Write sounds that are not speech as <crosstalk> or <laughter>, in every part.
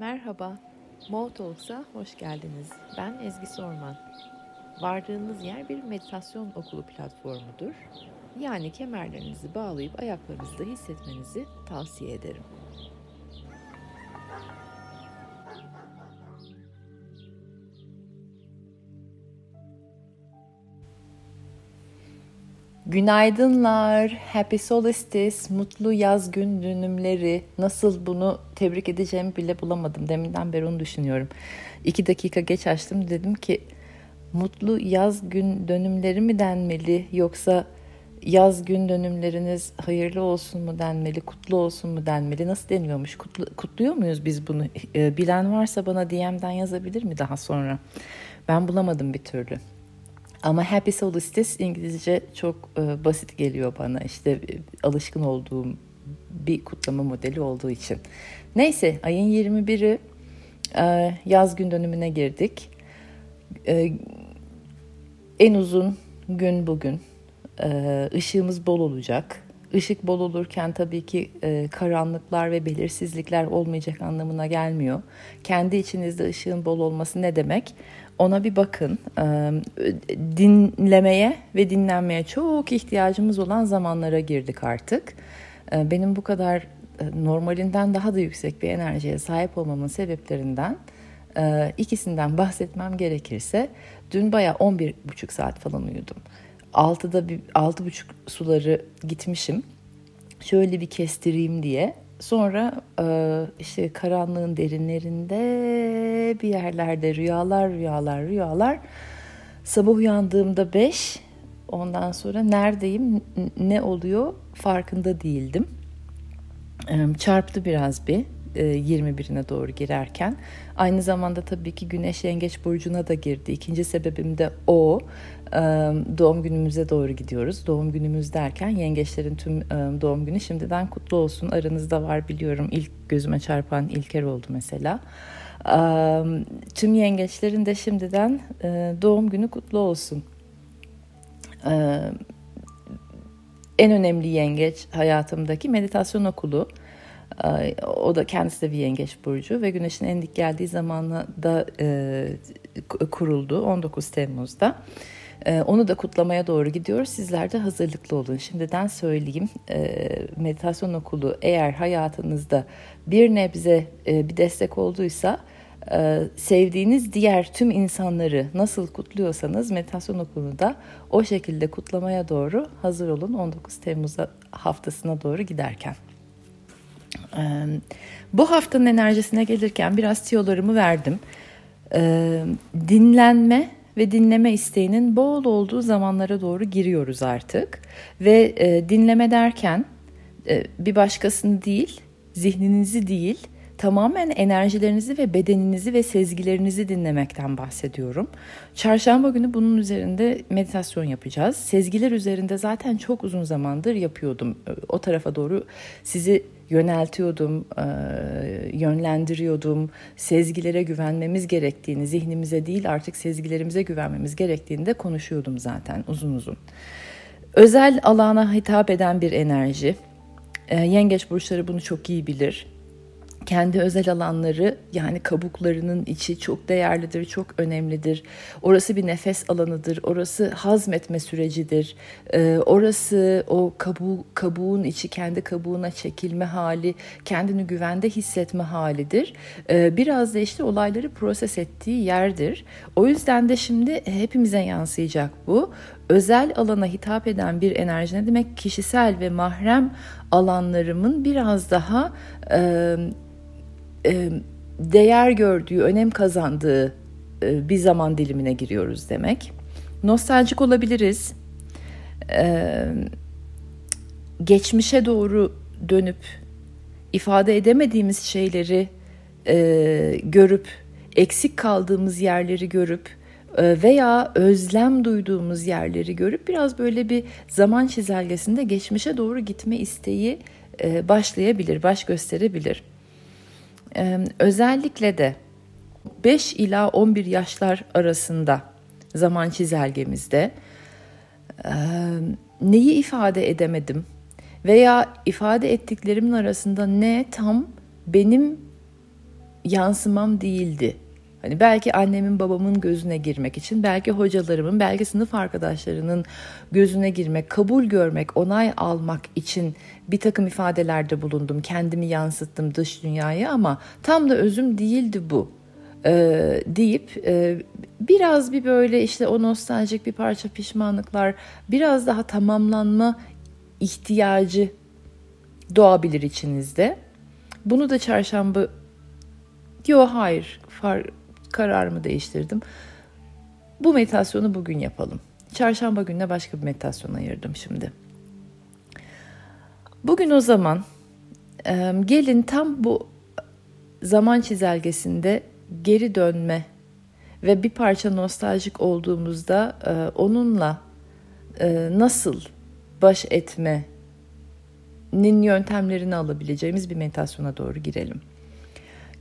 Merhaba, Mo Talks'a hoş geldiniz. Ben Ezgi Sorman. Vardığınız yer bir meditasyon okulu platformudur. Yani kemerlerinizi bağlayıp ayaklarınızda hissetmenizi tavsiye ederim. Günaydınlar, happy solstice, mutlu yaz gün dönümleri. Nasıl bunu tebrik edeceğimi bile bulamadım. Deminden beri onu düşünüyorum. İki dakika geç açtım dedim ki mutlu yaz gün dönümleri mi denmeli yoksa yaz gün dönümleriniz hayırlı olsun mu denmeli, kutlu olsun mu denmeli, nasıl deniyormuş, Kutlu, kutluyor muyuz biz bunu? Ee, bilen varsa bana DM'den yazabilir mi daha sonra? Ben bulamadım bir türlü. Ama Happy Solstice İngilizce çok e, basit geliyor bana. İşte e, alışkın olduğum bir kutlama modeli olduğu için. Neyse ayın 21'i e, yaz gün dönümüne girdik. E, en uzun gün bugün. E, ışığımız bol olacak. Işık bol olurken tabii ki e, karanlıklar ve belirsizlikler olmayacak anlamına gelmiyor. Kendi içinizde ışığın bol olması ne demek? Ona bir bakın. E, dinlemeye ve dinlenmeye çok ihtiyacımız olan zamanlara girdik artık. E, benim bu kadar e, normalinden daha da yüksek bir enerjiye sahip olmamın sebeplerinden e, ikisinden bahsetmem gerekirse dün baya 11,5 saat falan uyudum. 6'da bir 6.30 suları gitmişim. Şöyle bir kestireyim diye. Sonra e, işte karanlığın derinlerinde bir yerlerde rüyalar rüyalar rüyalar. Sabah uyandığımda 5. Ondan sonra neredeyim ne oluyor farkında değildim. Çarptı biraz bir 21'ine e, doğru girerken. Aynı zamanda tabii ki Güneş Yengeç Burcu'na da girdi. İkinci sebebim de o. Doğum günümüze doğru gidiyoruz. Doğum günümüz derken yengeçlerin tüm doğum günü şimdiden kutlu olsun. Aranızda var biliyorum. İlk gözüme çarpan İlker oldu mesela. Tüm yengeçlerin de şimdiden doğum günü kutlu olsun. En önemli yengeç hayatımdaki meditasyon okulu. O da kendisi de bir yengeç burcu ve güneşin en dik geldiği zamanla da e, kuruldu 19 Temmuz'da. E, onu da kutlamaya doğru gidiyoruz. Sizler de hazırlıklı olun. Şimdiden söyleyeyim. E, meditasyon okulu eğer hayatınızda bir nebze e, bir destek olduysa e, sevdiğiniz diğer tüm insanları nasıl kutluyorsanız meditasyon okulunu da o şekilde kutlamaya doğru hazır olun 19 Temmuz haftasına doğru giderken. Bu haftanın enerjisine gelirken biraz tiyolarımı verdim. Dinlenme ve dinleme isteğinin bol olduğu zamanlara doğru giriyoruz artık. Ve dinleme derken bir başkasını değil, zihninizi değil, tamamen enerjilerinizi ve bedeninizi ve sezgilerinizi dinlemekten bahsediyorum. Çarşamba günü bunun üzerinde meditasyon yapacağız. Sezgiler üzerinde zaten çok uzun zamandır yapıyordum. O tarafa doğru sizi yöneltiyordum, yönlendiriyordum. Sezgilere güvenmemiz gerektiğini, zihnimize değil artık sezgilerimize güvenmemiz gerektiğini de konuşuyordum zaten uzun uzun. Özel alana hitap eden bir enerji. Yengeç burçları bunu çok iyi bilir kendi özel alanları yani kabuklarının içi çok değerlidir, çok önemlidir. Orası bir nefes alanıdır, orası hazmetme sürecidir. Ee, orası o kabuğ, kabuğun içi kendi kabuğuna çekilme hali, kendini güvende hissetme halidir. Ee, biraz da işte olayları proses ettiği yerdir. O yüzden de şimdi hepimize yansıyacak bu özel alana hitap eden bir enerji ne demek? Kişisel ve mahrem alanlarımın biraz daha e, değer gördüğü, önem kazandığı e, bir zaman dilimine giriyoruz demek. Nostaljik olabiliriz. E, geçmişe doğru dönüp ifade edemediğimiz şeyleri görüp, eksik kaldığımız yerleri görüp veya özlem duyduğumuz yerleri görüp biraz böyle bir zaman çizelgesinde geçmişe doğru gitme isteği başlayabilir, baş gösterebilir. Özellikle de 5 ila 11 yaşlar arasında zaman çizelgemizde neyi ifade edemedim veya ifade ettiklerimin arasında ne tam benim yansımam değildi. Hani belki annemin babamın gözüne girmek için, belki hocalarımın, belki sınıf arkadaşlarının gözüne girmek, kabul görmek, onay almak için bir takım ifadelerde bulundum. Kendimi yansıttım dış dünyaya ama tam da özüm değildi bu. Ee, deyip e, biraz bir böyle işte o nostaljik bir parça pişmanlıklar, biraz daha tamamlanma ihtiyacı doğabilir içinizde. Bunu da çarşamba Yok hayır far, kararımı değiştirdim. Bu meditasyonu bugün yapalım. Çarşamba gününe başka bir meditasyon ayırdım şimdi. Bugün o zaman gelin tam bu zaman çizelgesinde geri dönme ve bir parça nostaljik olduğumuzda onunla nasıl baş etmenin yöntemlerini alabileceğimiz bir meditasyona doğru girelim.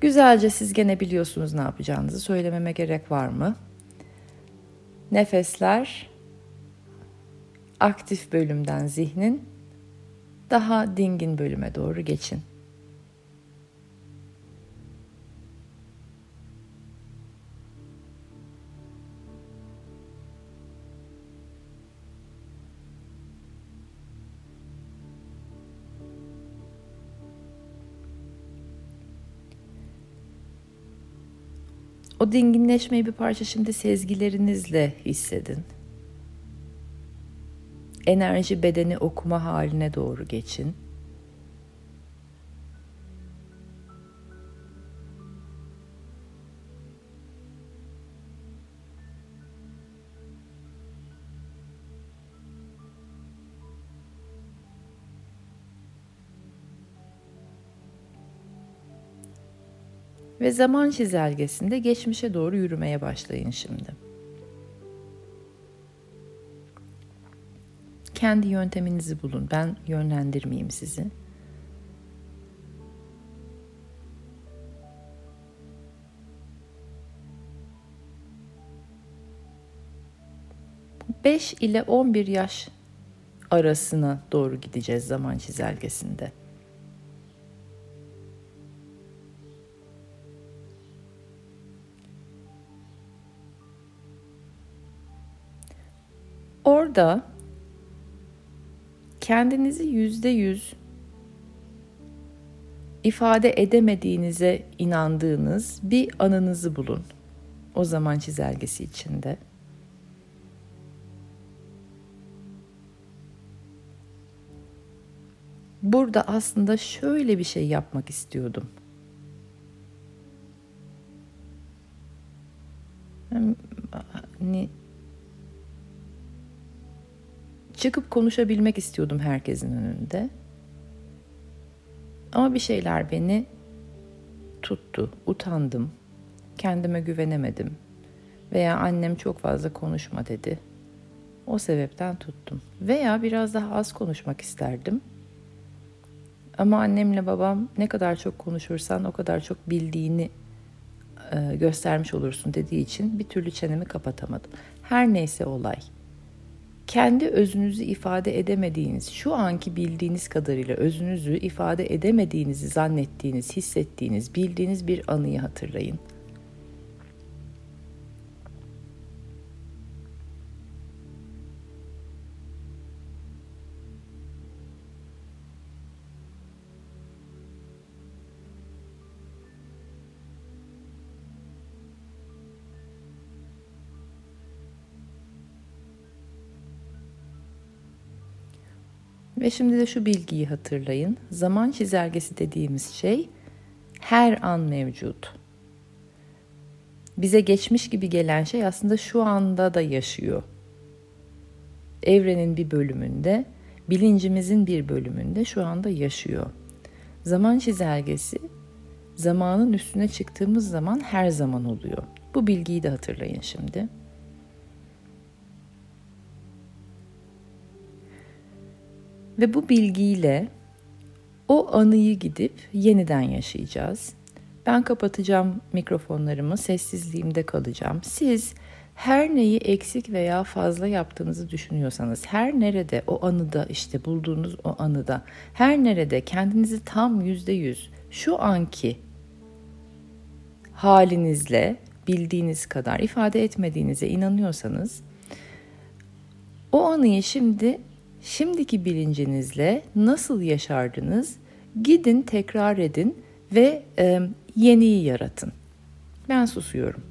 Güzelce siz gene biliyorsunuz ne yapacağınızı. Söylememe gerek var mı? Nefesler aktif bölümden zihnin daha dingin bölüme doğru geçin. O dinginleşmeyi bir parça şimdi sezgilerinizle hissedin. Enerji bedeni okuma haline doğru geçin. Ve zaman çizelgesinde geçmişe doğru yürümeye başlayın şimdi. Kendi yönteminizi bulun. Ben yönlendirmeyeyim sizi. Beş ile on bir yaş arasına doğru gideceğiz zaman çizelgesinde. Orada kendinizi yüzde yüz ifade edemediğinize inandığınız bir anınızı bulun. O zaman çizelgesi içinde. Burada aslında şöyle bir şey yapmak istiyordum. Hani Çıkıp konuşabilmek istiyordum herkesin önünde. Ama bir şeyler beni tuttu, utandım, kendime güvenemedim veya annem çok fazla konuşma dedi. O sebepten tuttum. Veya biraz daha az konuşmak isterdim. Ama annemle babam ne kadar çok konuşursan o kadar çok bildiğini e, göstermiş olursun dediği için bir türlü çenemi kapatamadım. Her neyse olay kendi özünüzü ifade edemediğiniz, şu anki bildiğiniz kadarıyla özünüzü ifade edemediğinizi zannettiğiniz, hissettiğiniz, bildiğiniz bir anıyı hatırlayın. Ve şimdi de şu bilgiyi hatırlayın. Zaman çizelgesi dediğimiz şey her an mevcut. Bize geçmiş gibi gelen şey aslında şu anda da yaşıyor. Evrenin bir bölümünde, bilincimizin bir bölümünde şu anda yaşıyor. Zaman çizelgesi zamanın üstüne çıktığımız zaman her zaman oluyor. Bu bilgiyi de hatırlayın şimdi. Ve bu bilgiyle o anıyı gidip yeniden yaşayacağız. Ben kapatacağım mikrofonlarımı, sessizliğimde kalacağım. Siz her neyi eksik veya fazla yaptığınızı düşünüyorsanız, her nerede o anıda işte bulduğunuz o anıda, her nerede kendinizi tam yüzde yüz şu anki halinizle bildiğiniz kadar ifade etmediğinize inanıyorsanız o anıyı şimdi şimdiki bilincinizle nasıl yaşardınız? Gidin tekrar edin ve e, yeniyi yaratın. Ben susuyorum.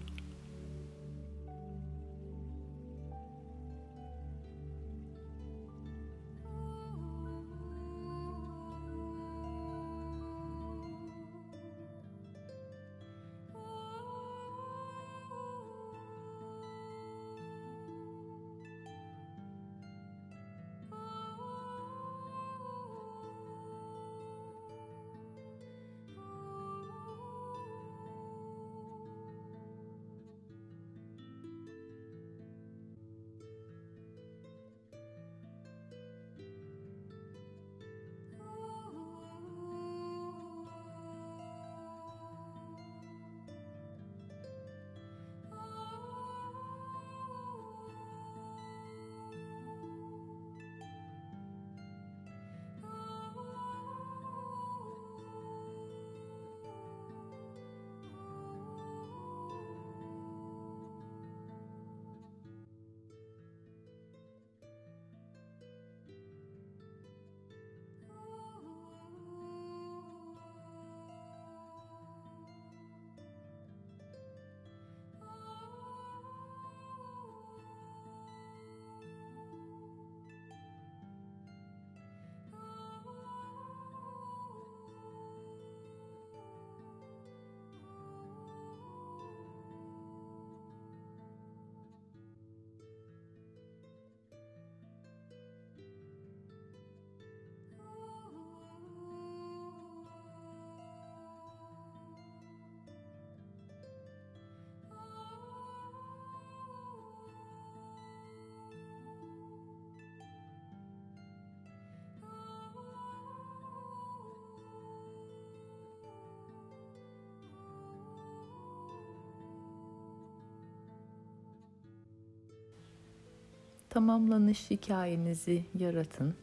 Tamamlanış hikayenizi yaratın.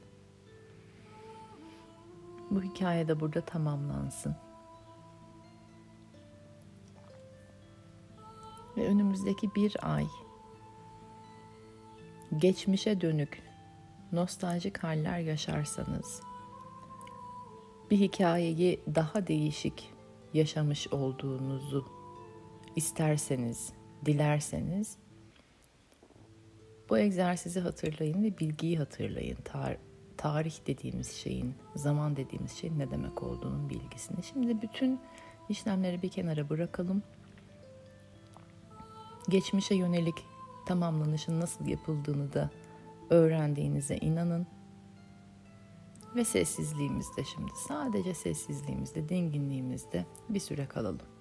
Bu hikaye de burada tamamlansın. Ve önümüzdeki bir ay geçmişe dönük nostaljik haller yaşarsanız bir hikayeyi daha değişik yaşamış olduğunuzu isterseniz, dilerseniz bu egzersizi hatırlayın ve bilgiyi hatırlayın. Tar tarih dediğimiz şeyin, zaman dediğimiz şeyin ne demek olduğunun bilgisini. Şimdi bütün işlemleri bir kenara bırakalım. Geçmişe yönelik tamamlanışın nasıl yapıldığını da öğrendiğinize inanın. Ve sessizliğimizde şimdi sadece sessizliğimizde, dinginliğimizde bir süre kalalım.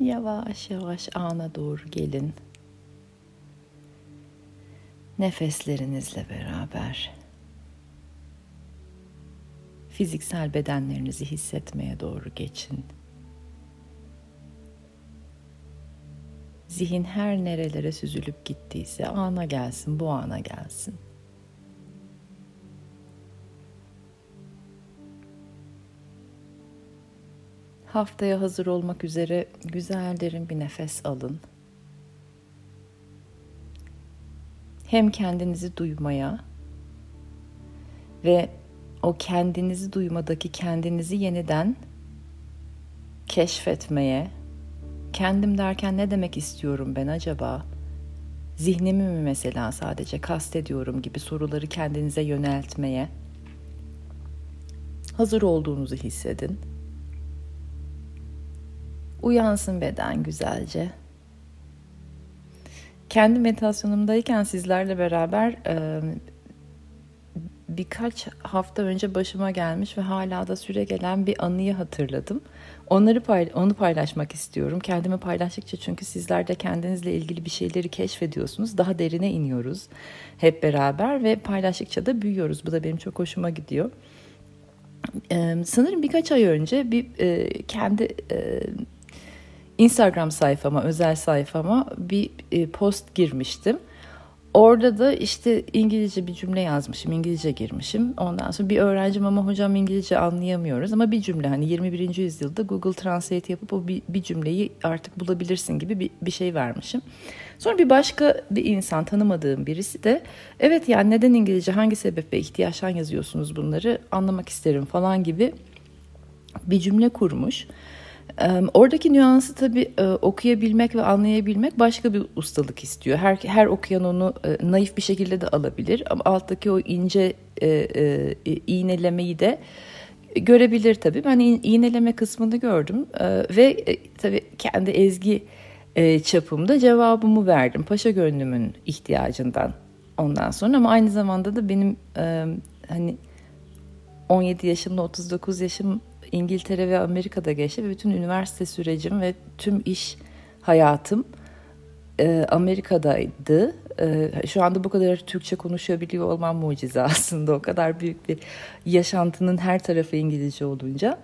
Yavaş yavaş ana doğru gelin. Nefeslerinizle beraber fiziksel bedenlerinizi hissetmeye doğru geçin. Zihin her nerelere süzülüp gittiyse ana gelsin, bu ana gelsin. Haftaya hazır olmak üzere güzel derin bir nefes alın. Hem kendinizi duymaya ve o kendinizi duymadaki kendinizi yeniden keşfetmeye, kendim derken ne demek istiyorum ben acaba? Zihnimi mi mesela sadece kastediyorum gibi soruları kendinize yöneltmeye hazır olduğunuzu hissedin. Uyansın beden güzelce. Kendi meditasyonumdayken sizlerle beraber e, birkaç hafta önce başıma gelmiş ve hala da süre gelen bir anıyı hatırladım. Onları onu paylaşmak istiyorum. Kendimi paylaştıkça çünkü sizler de kendinizle ilgili bir şeyleri keşfediyorsunuz. Daha derine iniyoruz hep beraber ve paylaştıkça da büyüyoruz. Bu da benim çok hoşuma gidiyor. Sanırım birkaç ay önce bir kendi Instagram sayfama, özel sayfama bir e, post girmiştim. Orada da işte İngilizce bir cümle yazmışım, İngilizce girmişim. Ondan sonra bir öğrencim ama hocam İngilizce anlayamıyoruz ama bir cümle hani 21. yüzyılda Google Translate yapıp o bir, bir cümleyi artık bulabilirsin gibi bir, bir şey vermişim. Sonra bir başka bir insan tanımadığım birisi de evet yani neden İngilizce hangi sebeple ihtiyaçtan yazıyorsunuz bunları anlamak isterim falan gibi bir cümle kurmuş. Oradaki nüansı tabii e, okuyabilmek ve anlayabilmek başka bir ustalık istiyor. Her, her okuyan onu e, naif bir şekilde de alabilir ama alttaki o ince e, iğnelemeyi de görebilir tabii. Ben iğneleme kısmını gördüm ve tabii kendi ezgi çapımda cevabımı verdim. Paşa gönlümün ihtiyacından ondan sonra ama aynı zamanda da benim hani 17 yaşımda 39 yaşım İngiltere ve Amerika'da geçti ve bütün üniversite sürecim ve tüm iş hayatım e, Amerika'daydı. E, şu anda bu kadar Türkçe konuşabiliyor olmam mucize aslında. O kadar büyük bir yaşantının her tarafı İngilizce olunca.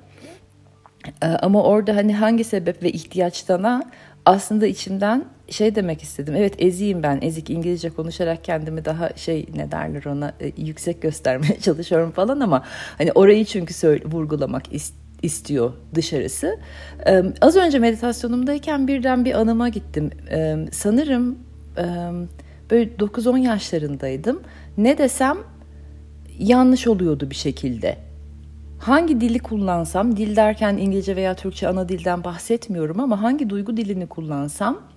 E, ama orada hani hangi sebep ve ihtiyaçtana aslında içimden şey demek istedim. Evet eziyim ben. Ezik İngilizce konuşarak kendimi daha şey ne derler ona e, yüksek göstermeye <laughs> çalışıyorum falan ama hani orayı çünkü söyle, vurgulamak istiyor dışarısı. Ee, az önce meditasyonumdayken birden bir anıma gittim. Ee, sanırım e, böyle 9-10 yaşlarındaydım. Ne desem yanlış oluyordu bir şekilde hangi dili kullansam, dil derken İngilizce veya Türkçe ana dilden bahsetmiyorum ama hangi duygu dilini kullansam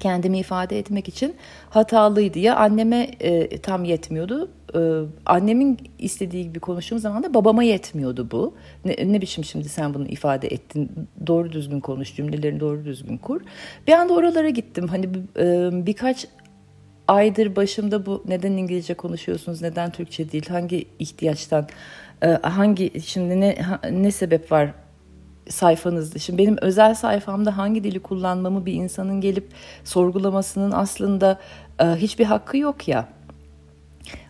kendimi ifade etmek için hatalıydı. Ya anneme e, tam yetmiyordu. E, annemin istediği gibi konuştuğum zaman da babama yetmiyordu bu. Ne, ne biçim şimdi sen bunu ifade ettin? Doğru düzgün konuş, cümlelerini doğru düzgün kur. Bir anda oralara gittim. Hani e, birkaç aydır başımda bu neden İngilizce konuşuyorsunuz, neden Türkçe değil, hangi ihtiyaçtan, e, hangi şimdi ne ne sebep var sayfanızda. Şimdi benim özel sayfamda hangi dili kullanmamı bir insanın gelip sorgulamasının aslında e, hiçbir hakkı yok ya.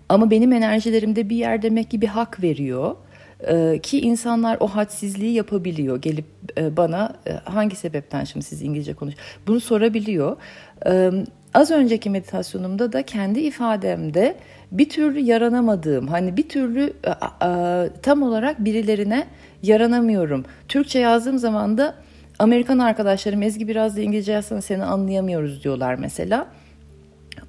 Ama benim enerjilerimde bir yer demek ki bir hak veriyor e, ki insanlar o hadsizliği yapabiliyor. Gelip e, bana e, hangi sebepten şimdi siz İngilizce konuş bunu sorabiliyor. Az önceki meditasyonumda da kendi ifademde bir türlü yaranamadığım hani bir türlü e, tam olarak birilerine yaranamıyorum. Türkçe yazdığım zaman da Amerikan arkadaşlarım Ezgi biraz da İngilizce yazsana seni anlayamıyoruz diyorlar mesela.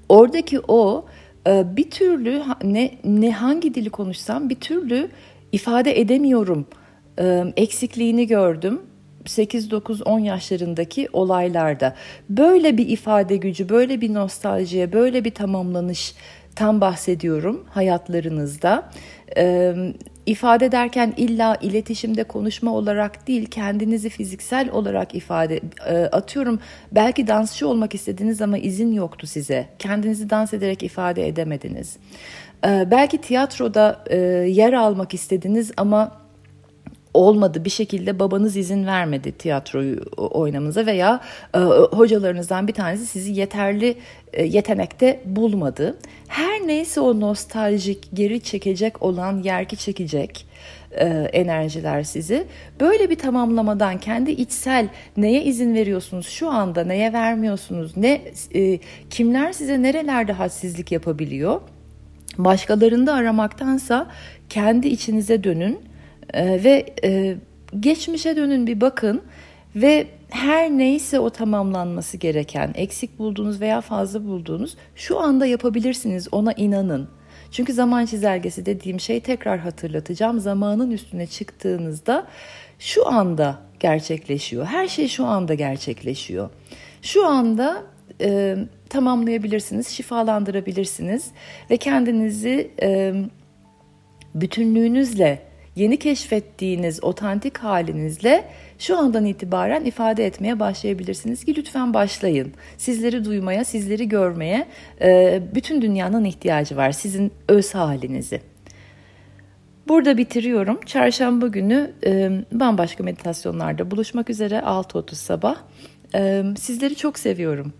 Oradaki o e, bir türlü ne, ne hangi dili konuşsam bir türlü ifade edemiyorum e, eksikliğini gördüm. 8-9-10 yaşlarındaki olaylarda böyle bir ifade gücü, böyle bir nostaljiye, böyle bir tamamlanış tam bahsediyorum hayatlarınızda. Ee, ifade ederken illa iletişimde konuşma olarak değil kendinizi fiziksel olarak ifade e, atıyorum. Belki dansçı olmak istediniz ama izin yoktu size. Kendinizi dans ederek ifade edemediniz. Ee, belki tiyatroda e, yer almak istediniz ama olmadı bir şekilde babanız izin vermedi tiyatroyu oynamanıza veya e, hocalarınızdan bir tanesi sizi yeterli e, yetenekte bulmadı. Her neyse o nostaljik geri çekecek olan yerki çekecek e, enerjiler sizi. Böyle bir tamamlamadan kendi içsel neye izin veriyorsunuz şu anda neye vermiyorsunuz ne e, kimler size nerelerde hassizlik yapabiliyor? Başkalarında aramaktansa kendi içinize dönün e, ve e, geçmişe dönün bir bakın ve her neyse o tamamlanması gereken eksik bulduğunuz veya fazla bulduğunuz şu anda yapabilirsiniz ona inanın. Çünkü zaman çizelgesi dediğim şey tekrar hatırlatacağım. Zamanın üstüne çıktığınızda şu anda gerçekleşiyor. Her şey şu anda gerçekleşiyor. Şu anda e, tamamlayabilirsiniz, şifalandırabilirsiniz ve kendinizi e, bütünlüğünüzle, yeni keşfettiğiniz otantik halinizle şu andan itibaren ifade etmeye başlayabilirsiniz ki lütfen başlayın. Sizleri duymaya, sizleri görmeye e, bütün dünyanın ihtiyacı var sizin öz halinizi. Burada bitiriyorum. Çarşamba günü e, bambaşka meditasyonlarda buluşmak üzere 6.30 sabah. E, sizleri çok seviyorum.